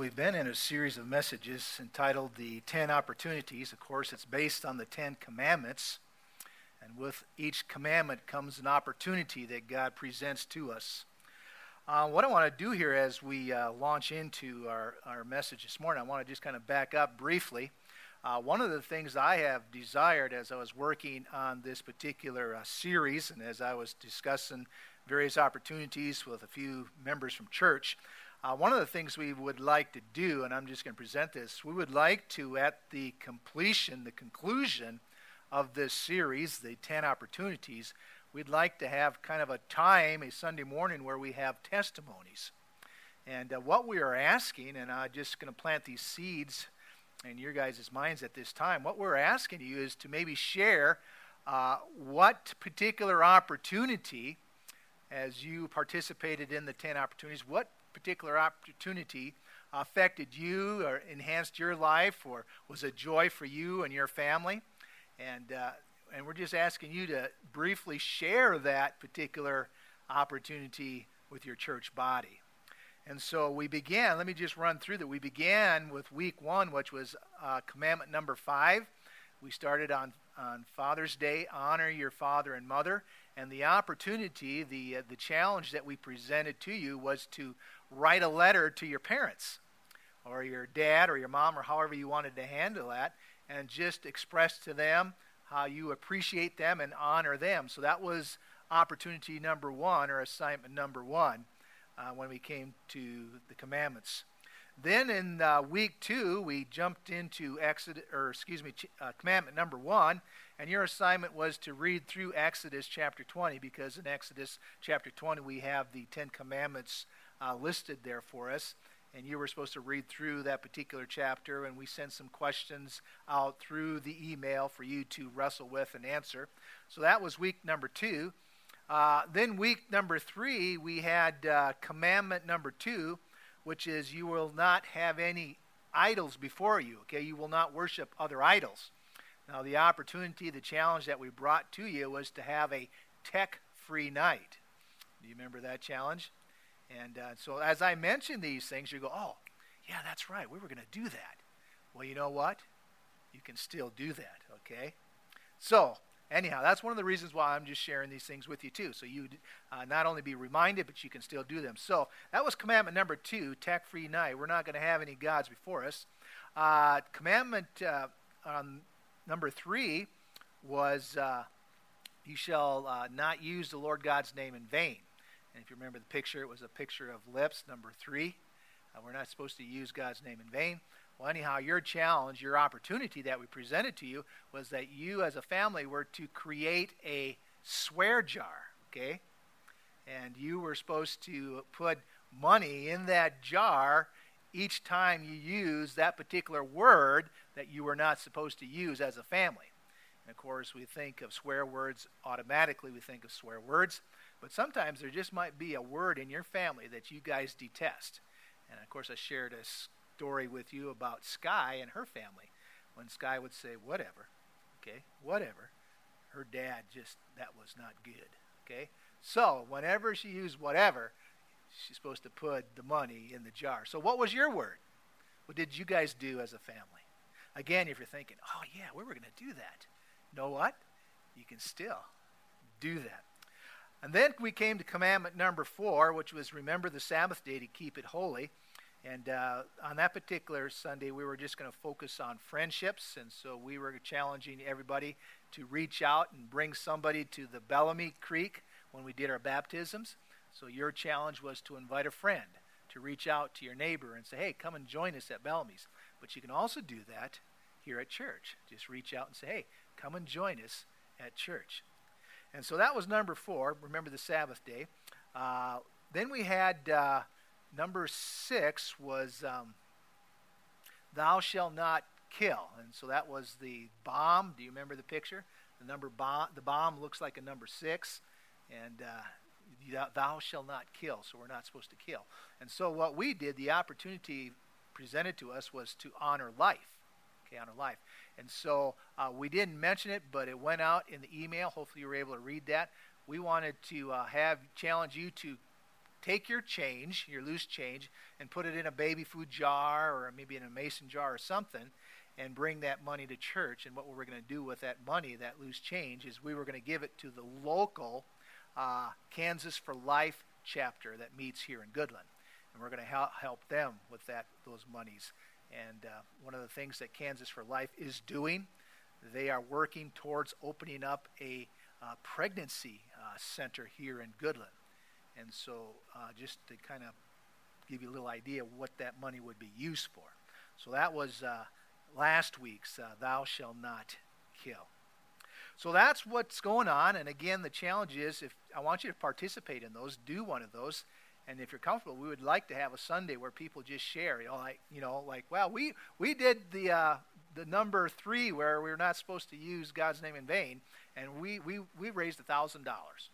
we've been in a series of messages entitled The Ten Opportunities. Of course, it's based on the Ten Commandments. And with each commandment comes an opportunity that God presents to us. Uh, what I want to do here as we uh, launch into our, our message this morning, I want to just kind of back up briefly. Uh, one of the things I have desired as I was working on this particular uh, series and as I was discussing various opportunities with a few members from church, uh, one of the things we would like to do, and I'm just going to present this, we would like to, at the completion, the conclusion of this series, the 10 opportunities, we'd like to have kind of a time, a Sunday morning, where we have testimonies. And uh, what we are asking, and I'm just going to plant these seeds in your guys' minds at this time, what we're asking you is to maybe share uh, what particular opportunity, as you participated in the 10 opportunities, what particular opportunity affected you or enhanced your life or was a joy for you and your family. And, uh, and we're just asking you to briefly share that particular opportunity with your church body. And so we began, let me just run through that. We began with week one, which was uh, commandment number five. We started on, on Father's Day honor your father and mother. And the opportunity, the, uh, the challenge that we presented to you was to write a letter to your parents or your dad or your mom or however you wanted to handle that and just express to them how you appreciate them and honor them. So that was opportunity number one or assignment number one uh, when we came to the commandments. Then in uh, week two, we jumped into Exodus, or excuse me, uh, commandment number one, and your assignment was to read through Exodus chapter 20 because in Exodus chapter 20 we have the Ten Commandments uh, listed there for us. And you were supposed to read through that particular chapter, and we sent some questions out through the email for you to wrestle with and answer. So that was week number two. Uh, then, week number three, we had uh, commandment number two, which is you will not have any idols before you. Okay, you will not worship other idols. Now, the opportunity, the challenge that we brought to you was to have a tech free night. Do you remember that challenge? And uh, so as I mention these things, you go, oh, yeah, that's right. We were going to do that. Well, you know what? You can still do that, okay? So, anyhow, that's one of the reasons why I'm just sharing these things with you, too. So you uh, not only be reminded, but you can still do them. So that was commandment number two, tech free night. We're not going to have any gods before us. Uh, commandment um, number three was uh, you shall uh, not use the Lord God's name in vain. And if you remember the picture, it was a picture of lips, number three. Uh, we're not supposed to use God's name in vain. Well, anyhow, your challenge, your opportunity that we presented to you was that you as a family were to create a swear jar, okay? And you were supposed to put money in that jar each time you use that particular word that you were not supposed to use as a family. And of course, we think of swear words automatically, we think of swear words. But sometimes there just might be a word in your family that you guys detest. And of course, I shared a story with you about Sky and her family. When Sky would say, whatever, okay, whatever, her dad just, that was not good, okay? So, whenever she used whatever, she's supposed to put the money in the jar. So, what was your word? What did you guys do as a family? Again, if you're thinking, oh, yeah, we were going to do that. Know what? You can still do that. And then we came to commandment number four, which was remember the Sabbath day to keep it holy. And uh, on that particular Sunday, we were just going to focus on friendships. And so we were challenging everybody to reach out and bring somebody to the Bellamy Creek when we did our baptisms. So your challenge was to invite a friend, to reach out to your neighbor and say, hey, come and join us at Bellamy's. But you can also do that here at church. Just reach out and say, hey, come and join us at church. And so that was number four. Remember the Sabbath day. Uh, then we had uh, number six was um, thou shalt not kill. And so that was the bomb. Do you remember the picture? The number bomb. The bomb looks like a number six, and uh, thou shalt not kill. So we're not supposed to kill. And so what we did, the opportunity presented to us was to honor life. Okay, honor life. And so uh, we didn't mention it, but it went out in the email. Hopefully, you were able to read that. We wanted to uh, have challenge you to take your change, your loose change, and put it in a baby food jar or maybe in a mason jar or something, and bring that money to church. And what we were going to do with that money, that loose change, is we were going to give it to the local uh, Kansans for Life chapter that meets here in Goodland, and we're going to help them with that those monies. And uh, one of the things that Kansans for Life is doing, they are working towards opening up a uh, pregnancy uh, center here in Goodland. And so, uh, just to kind of give you a little idea what that money would be used for. So that was uh, last week's uh, "Thou Shall Not Kill." So that's what's going on. And again, the challenge is if I want you to participate in those, do one of those. And if you're comfortable, we would like to have a Sunday where people just share. You know, like you know, like well, we we did the uh, the number three where we are not supposed to use God's name in vain, and we we we raised a thousand dollars.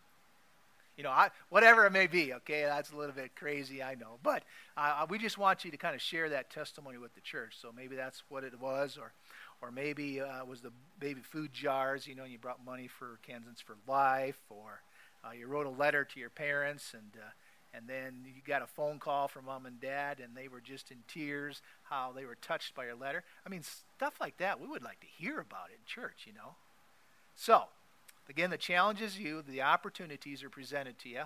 You know, I, whatever it may be. Okay, that's a little bit crazy, I know, but uh, we just want you to kind of share that testimony with the church. So maybe that's what it was, or or maybe uh, was the baby food jars. You know, you brought money for Kansans for Life, or uh, you wrote a letter to your parents and. And then you got a phone call from mom and dad, and they were just in tears, how they were touched by your letter. I mean, stuff like that, we would like to hear about it in church, you know. So, again, the challenge is you, the opportunities are presented to you,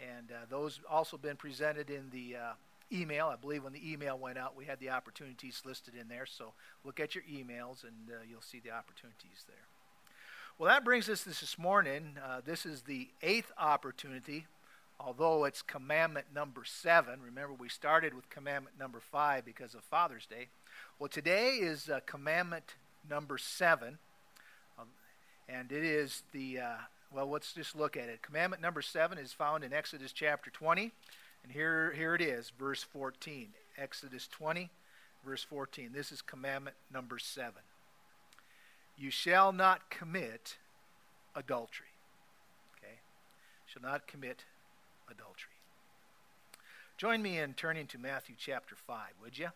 and uh, those also been presented in the uh, email. I believe when the email went out, we had the opportunities listed in there. So, look at your emails, and uh, you'll see the opportunities there. Well, that brings us this morning. Uh, this is the eighth opportunity although it's commandment number seven. Remember, we started with commandment number five because of Father's Day. Well, today is uh, commandment number seven, um, and it is the, uh, well, let's just look at it. Commandment number seven is found in Exodus chapter 20, and here, here it is, verse 14. Exodus 20, verse 14. This is commandment number seven. You shall not commit adultery. Okay? Shall not commit adultery. Join me in turning to Matthew chapter 5, would you?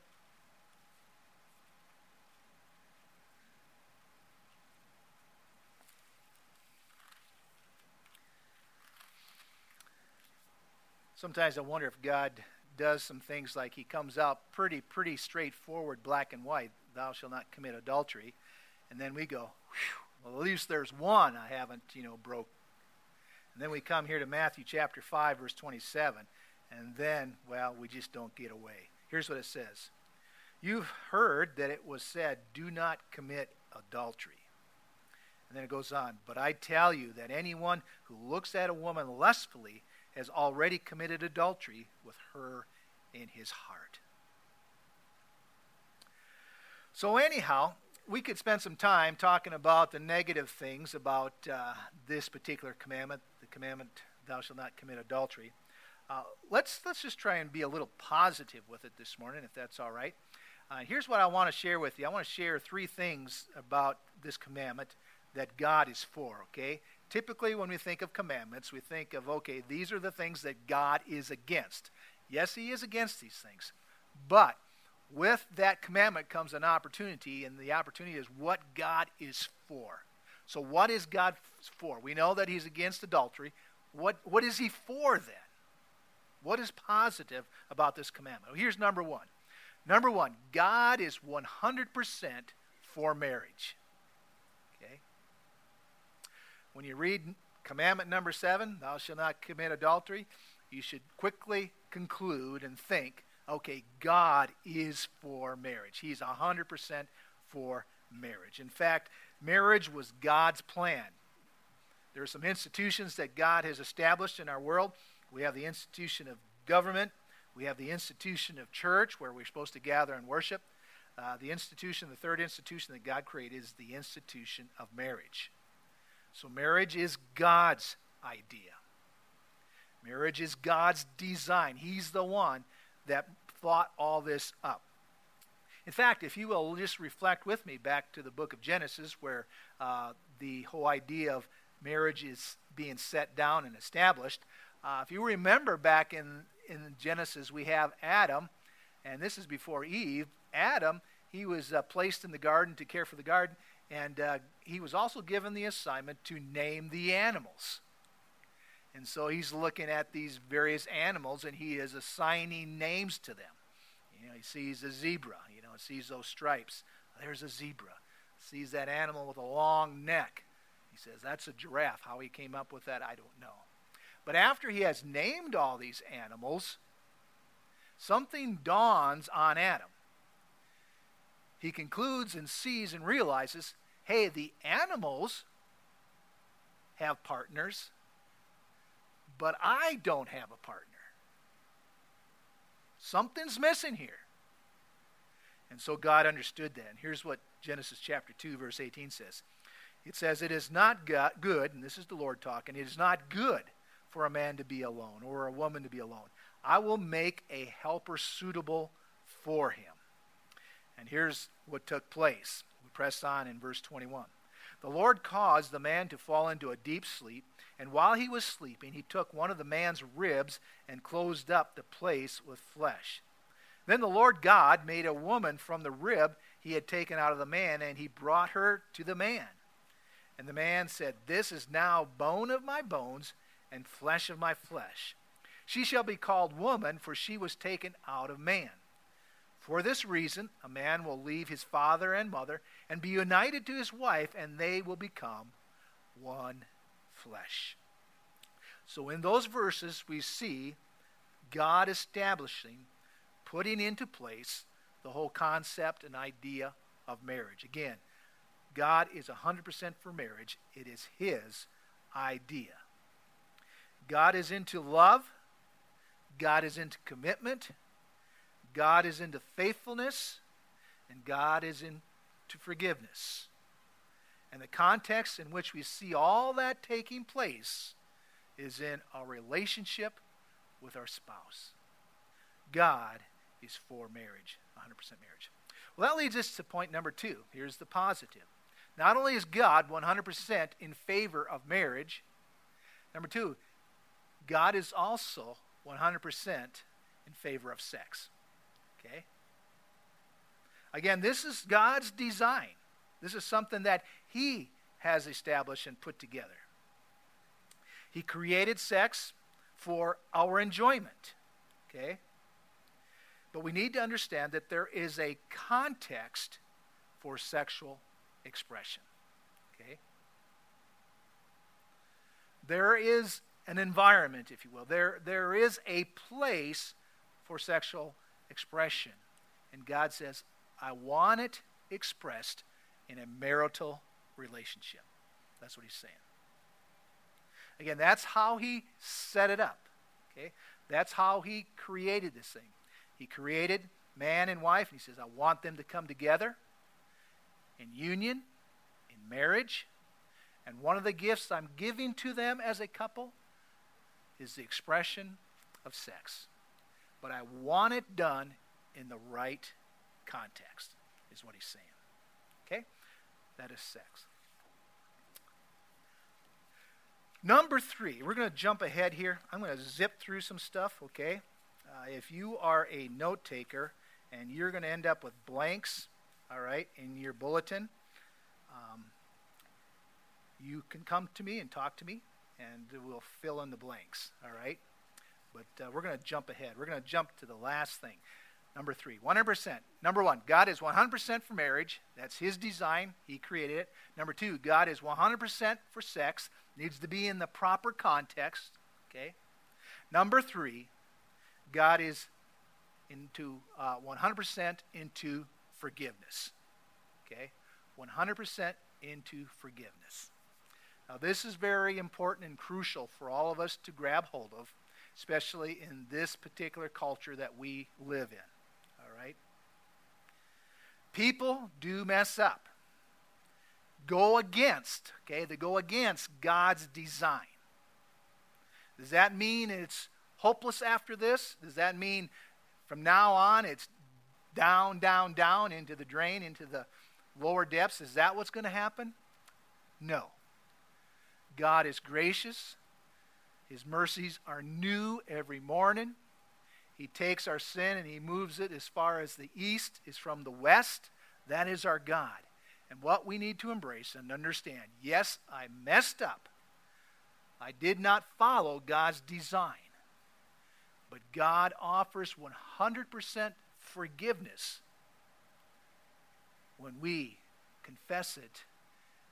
Sometimes I wonder if God does some things like he comes out pretty, pretty straightforward, black and white, thou shalt not commit adultery. And then we go, well, at least there's one I haven't, you know, broke and then we come here to Matthew chapter 5, verse 27. And then, well, we just don't get away. Here's what it says You've heard that it was said, Do not commit adultery. And then it goes on, But I tell you that anyone who looks at a woman lustfully has already committed adultery with her in his heart. So, anyhow, we could spend some time talking about the negative things about uh, this particular commandment, commandment, "Thou shalt not commit adultery." Uh, let's let's just try and be a little positive with it this morning, if that's all right. Uh, here's what I want to share with you. I want to share three things about this commandment that God is for. Okay. Typically, when we think of commandments, we think of okay, these are the things that God is against. Yes, He is against these things, but with that commandment comes an opportunity, and the opportunity is what God is for. So, what is God for? We know that He's against adultery. What, what is He for then? What is positive about this commandment? Well, here's number one. Number one, God is 100% for marriage. Okay? When you read commandment number seven, thou shalt not commit adultery, you should quickly conclude and think okay, God is for marriage. He's 100% for marriage. In fact, marriage was God's plan. There are some institutions that God has established in our world. We have the institution of government, we have the institution of church, where we're supposed to gather and worship. Uh, the institution, the third institution that God created, is the institution of marriage. So, marriage is God's idea. Marriage is God's design. He's the one that thought all this up. In fact, if you will just reflect with me back to the book of Genesis, where uh, the whole idea of marriage is being set down and established, uh, if you remember back in, in Genesis, we have Adam, and this is before Eve. Adam, he was uh, placed in the garden to care for the garden, and uh, he was also given the assignment to name the animals. And so he's looking at these various animals and he is assigning names to them. You know, he sees a zebra, you know, sees those stripes. There's a zebra. Sees that animal with a long neck. He says, that's a giraffe. How he came up with that, I don't know. But after he has named all these animals, something dawns on Adam. He concludes and sees and realizes hey, the animals have partners, but I don't have a partner. Something's missing here. And so God understood that. And here's what Genesis chapter 2, verse 18 says it says, It is not good, and this is the Lord talking, it is not good for a man to be alone or a woman to be alone. I will make a helper suitable for him. And here's what took place. We press on in verse 21. The Lord caused the man to fall into a deep sleep, and while he was sleeping, he took one of the man's ribs and closed up the place with flesh. Then the Lord God made a woman from the rib he had taken out of the man, and he brought her to the man. And the man said, This is now bone of my bones and flesh of my flesh. She shall be called woman, for she was taken out of man. For this reason, a man will leave his father and mother and be united to his wife, and they will become one flesh. So, in those verses, we see God establishing, putting into place the whole concept and idea of marriage. Again, God is 100% for marriage, it is His idea. God is into love, God is into commitment, God is into faithfulness, and God is into forgiveness. And the context in which we see all that taking place is in our relationship with our spouse. God is for marriage, 100% marriage. Well, that leads us to point number two. Here's the positive. Not only is God 100% in favor of marriage, number two, God is also 100% in favor of sex. Okay? Again, this is God's design. This is something that He has established and put together. He created sex for our enjoyment. Okay? But we need to understand that there is a context for sexual expression. Okay? There is an environment, if you will. There, there is a place for sexual expression. And God says, I want it expressed in a marital relationship. That's what he's saying. Again, that's how he set it up. Okay? That's how he created this thing. He created man and wife, and he says, I want them to come together in union, in marriage. And one of the gifts I'm giving to them as a couple is the expression of sex. But I want it done in the right context, is what he's saying. Okay? That is sex. Number three, we're going to jump ahead here. I'm going to zip through some stuff, okay? Uh, if you are a note taker and you're going to end up with blanks, all right, in your bulletin, um, you can come to me and talk to me, and we'll fill in the blanks, all right? But uh, we're going to jump ahead. We're going to jump to the last thing. Number three, 100%. Number one, God is 100% for marriage. That's His design. He created it. Number two, God is 100% for sex. Needs to be in the proper context. Okay. Number three, God is into uh, 100% into forgiveness. Okay. 100% into forgiveness. Now, this is very important and crucial for all of us to grab hold of, especially in this particular culture that we live in. All right? People do mess up, go against, okay? They go against God's design. Does that mean it's hopeless after this? Does that mean from now on it's down, down, down into the drain, into the lower depths? Is that what's going to happen? No. God is gracious. His mercies are new every morning. He takes our sin and he moves it as far as the east is from the west. That is our God. And what we need to embrace and understand yes, I messed up. I did not follow God's design. But God offers 100% forgiveness when we confess it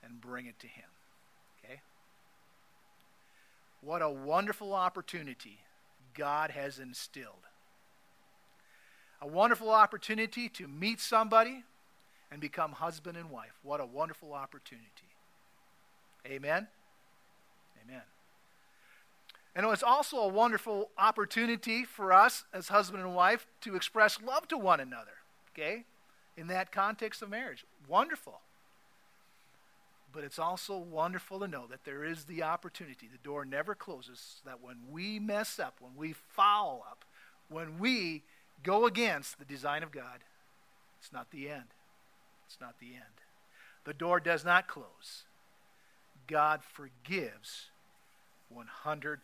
and bring it to Him. Okay? What a wonderful opportunity God has instilled. A wonderful opportunity to meet somebody and become husband and wife. What a wonderful opportunity. Amen? Amen. And it was also a wonderful opportunity for us as husband and wife to express love to one another, okay? In that context of marriage. Wonderful. But it's also wonderful to know that there is the opportunity. The door never closes, that when we mess up, when we foul up, when we go against the design of God, it's not the end. It's not the end. The door does not close. God forgives 100%.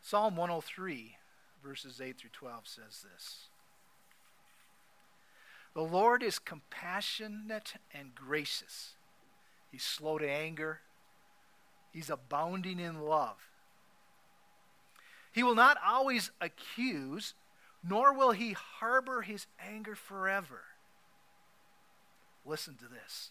Psalm 103, verses 8 through 12 says this The Lord is compassionate and gracious. He's slow to anger, He's abounding in love. He will not always accuse, nor will He harbor His anger forever. Listen to this.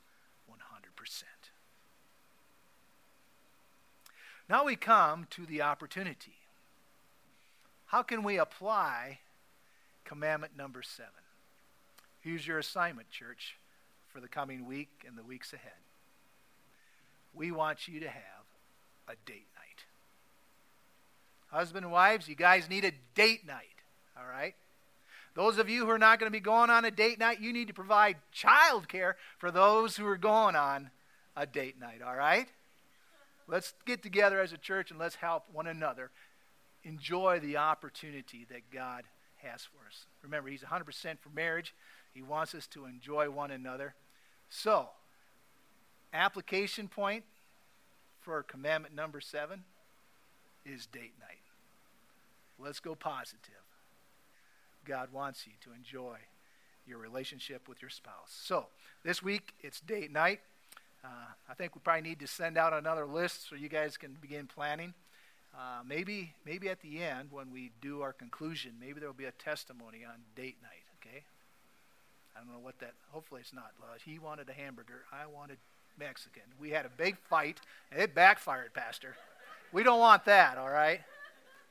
100%. Now we come to the opportunity. How can we apply commandment number seven? Here's your assignment, church, for the coming week and the weeks ahead. We want you to have a date night. Husband and wives, you guys need a date night, all right? Those of you who are not going to be going on a date night, you need to provide child care for those who are going on a date night, all right? Let's get together as a church and let's help one another enjoy the opportunity that God has for us. Remember, He's 100% for marriage, He wants us to enjoy one another. So, application point for commandment number seven is date night. Let's go positive. God wants you to enjoy your relationship with your spouse. So, this week it's date night. Uh, I think we probably need to send out another list so you guys can begin planning. Uh, maybe, maybe at the end when we do our conclusion, maybe there will be a testimony on date night. Okay, I don't know what that. Hopefully, it's not. Uh, he wanted a hamburger. I wanted Mexican. We had a big fight, and it backfired, Pastor. We don't want that. All right,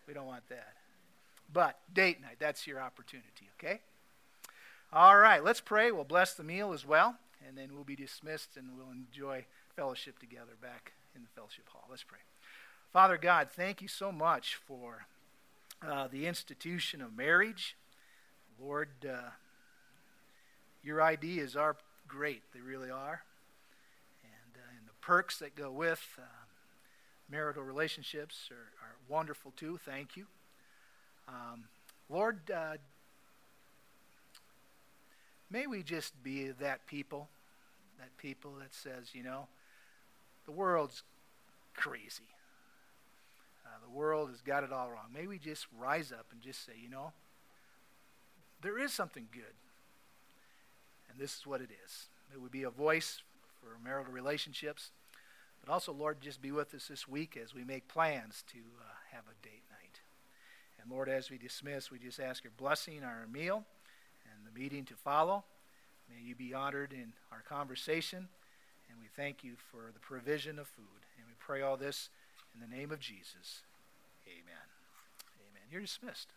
we don't want that. But date night, that's your opportunity, okay? All right, let's pray. We'll bless the meal as well, and then we'll be dismissed and we'll enjoy fellowship together back in the fellowship hall. Let's pray. Father God, thank you so much for uh, the institution of marriage. Lord, uh, your ideas are great, they really are. And, uh, and the perks that go with uh, marital relationships are, are wonderful too. Thank you. Um, Lord, uh, may we just be that people, that people that says, you know, the world's crazy. Uh, the world has got it all wrong. May we just rise up and just say, you know, there is something good. And this is what it is. May we be a voice for marital relationships. But also, Lord, just be with us this week as we make plans to uh, have a date night. And Lord, as we dismiss, we just ask your blessing on our meal and the meeting to follow. May you be honored in our conversation. And we thank you for the provision of food. And we pray all this in the name of Jesus. Amen. Amen. You're dismissed.